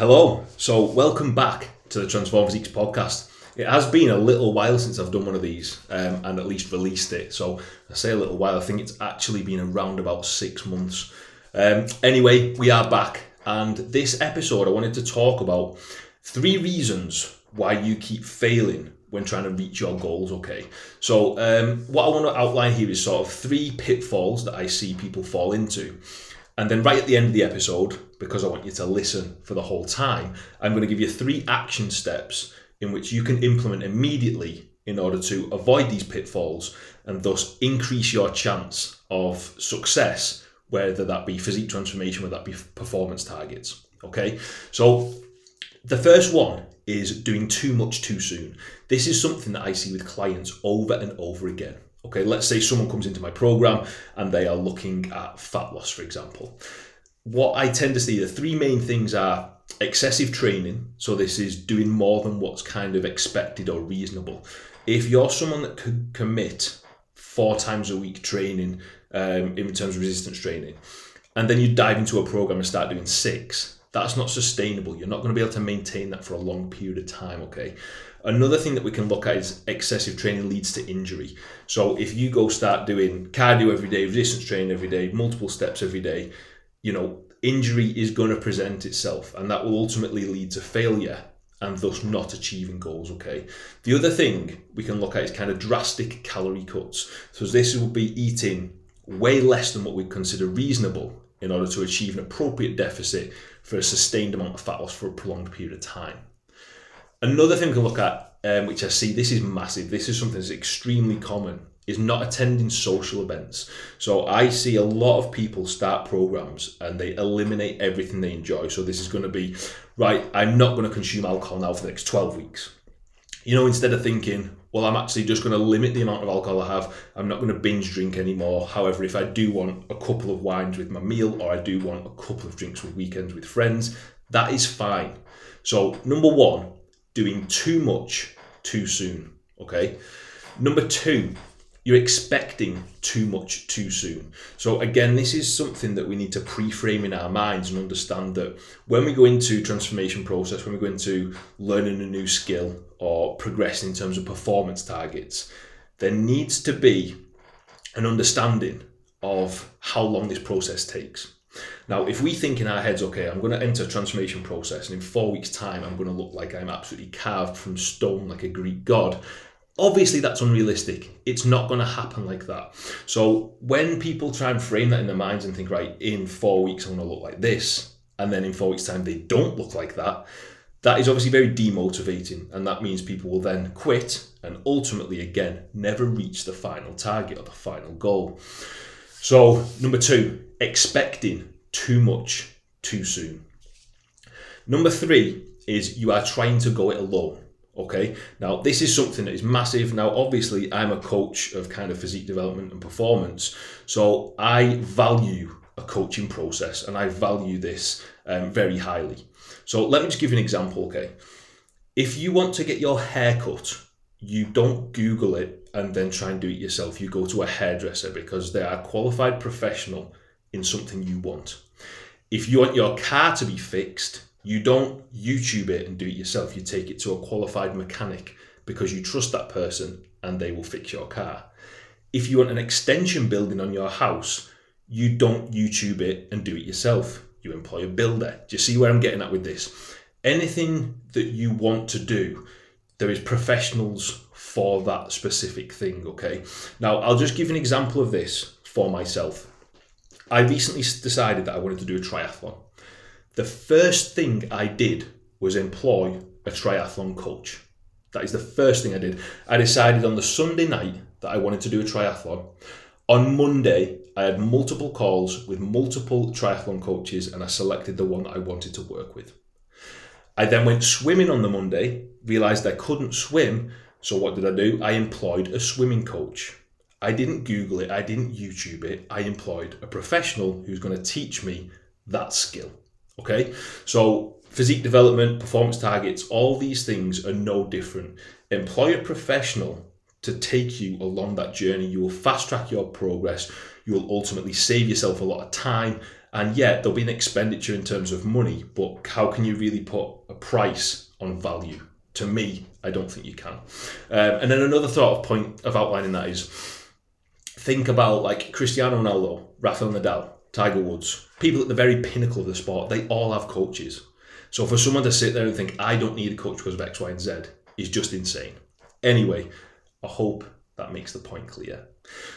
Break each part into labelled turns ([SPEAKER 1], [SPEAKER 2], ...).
[SPEAKER 1] Hello. So, welcome back to the Transform Physiques podcast. It has been a little while since I've done one of these um, and at least released it. So, I say a little while, I think it's actually been around about six months. Um, anyway, we are back, and this episode I wanted to talk about three reasons why you keep failing when trying to reach your goals. Okay, so um, what I want to outline here is sort of three pitfalls that I see people fall into. And then, right at the end of the episode, because I want you to listen for the whole time, I'm going to give you three action steps in which you can implement immediately in order to avoid these pitfalls and thus increase your chance of success, whether that be physique transformation, whether that be performance targets. Okay, so the first one is doing too much too soon. This is something that I see with clients over and over again. Okay, let's say someone comes into my program and they are looking at fat loss, for example. What I tend to see, the three main things are excessive training. So, this is doing more than what's kind of expected or reasonable. If you're someone that could commit four times a week training um, in terms of resistance training, and then you dive into a program and start doing six, that's not sustainable. You're not going to be able to maintain that for a long period of time, okay? Another thing that we can look at is excessive training leads to injury. So if you go start doing cardio every day, resistance training every day, multiple steps every day, you know, injury is going to present itself and that will ultimately lead to failure and thus not achieving goals. Okay. The other thing we can look at is kind of drastic calorie cuts. So this will be eating way less than what we consider reasonable in order to achieve an appropriate deficit for a sustained amount of fat loss for a prolonged period of time. Another thing we can look at, um, which I see, this is massive. This is something that's extremely common, is not attending social events. So I see a lot of people start programs and they eliminate everything they enjoy. So this is going to be, right, I'm not going to consume alcohol now for the next 12 weeks. You know, instead of thinking, well, I'm actually just going to limit the amount of alcohol I have. I'm not going to binge drink anymore. However, if I do want a couple of wines with my meal or I do want a couple of drinks with weekends with friends, that is fine. So, number one, doing too much too soon. Okay. Number two, you're expecting too much too soon. So again, this is something that we need to pre-frame in our minds and understand that when we go into transformation process, when we go into learning a new skill or progressing in terms of performance targets, there needs to be an understanding of how long this process takes. Now, if we think in our heads, okay, I'm going to enter a transformation process, and in four weeks' time, I'm going to look like I'm absolutely carved from stone like a Greek god, obviously that's unrealistic. It's not going to happen like that. So when people try and frame that in their minds and think, right, in four weeks, I'm going to look like this, and then in four weeks' time, they don't look like that, that is obviously very demotivating. And that means people will then quit and ultimately, again, never reach the final target or the final goal. So, number two, expecting too much too soon. Number three is you are trying to go it alone. Okay, now this is something that is massive. Now, obviously, I'm a coach of kind of physique development and performance, so I value a coaching process and I value this um, very highly. So, let me just give you an example. Okay, if you want to get your hair cut, you don't Google it and then try and do it yourself. You go to a hairdresser because they are qualified professional in something you want. If you want your car to be fixed, you don't YouTube it and do it yourself. You take it to a qualified mechanic because you trust that person and they will fix your car. If you want an extension building on your house, you don't YouTube it and do it yourself. You employ a builder. Do you see where I'm getting at with this? Anything that you want to do, there is professionals for that specific thing, okay? Now, I'll just give an example of this for myself. I recently decided that I wanted to do a triathlon the first thing I did was employ a triathlon coach. That is the first thing I did. I decided on the Sunday night that I wanted to do a triathlon. On Monday, I had multiple calls with multiple triathlon coaches and I selected the one that I wanted to work with. I then went swimming on the Monday, realized I couldn't swim, so what did I do? I employed a swimming coach. I didn't Google it, I didn't YouTube it, I employed a professional who's going to teach me that skill. Okay, so physique development, performance targets, all these things are no different. Employ a professional to take you along that journey. You will fast track your progress. You will ultimately save yourself a lot of time And yet there'll be an expenditure in terms of money, but how can you really put a price on value? To me, I don't think you can. Um, and then another thought of point of outlining that is think about like Cristiano Ronaldo, Rafael Nadal, Tiger Woods, people at the very pinnacle of the sport, they all have coaches. So for someone to sit there and think, I don't need a coach because of X, Y, and Z is just insane. Anyway, I hope that makes the point clear.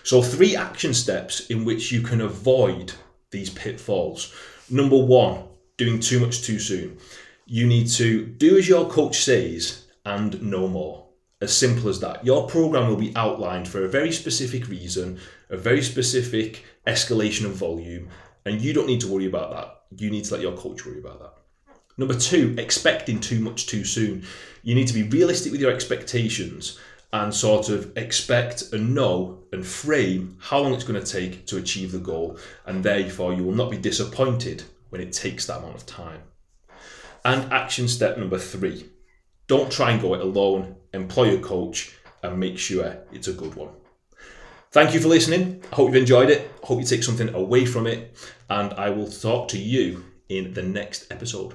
[SPEAKER 1] So, three action steps in which you can avoid these pitfalls. Number one, doing too much too soon. You need to do as your coach says and no more. As simple as that. Your program will be outlined for a very specific reason, a very specific escalation of volume, and you don't need to worry about that. You need to let your coach worry about that. Number two, expecting too much too soon. You need to be realistic with your expectations and sort of expect and know and frame how long it's going to take to achieve the goal, and therefore you will not be disappointed when it takes that amount of time. And action step number three don't try and go it alone, employ a coach and make sure it's a good one. Thank you for listening. I hope you've enjoyed it. I hope you take something away from it, and I will talk to you in the next episode.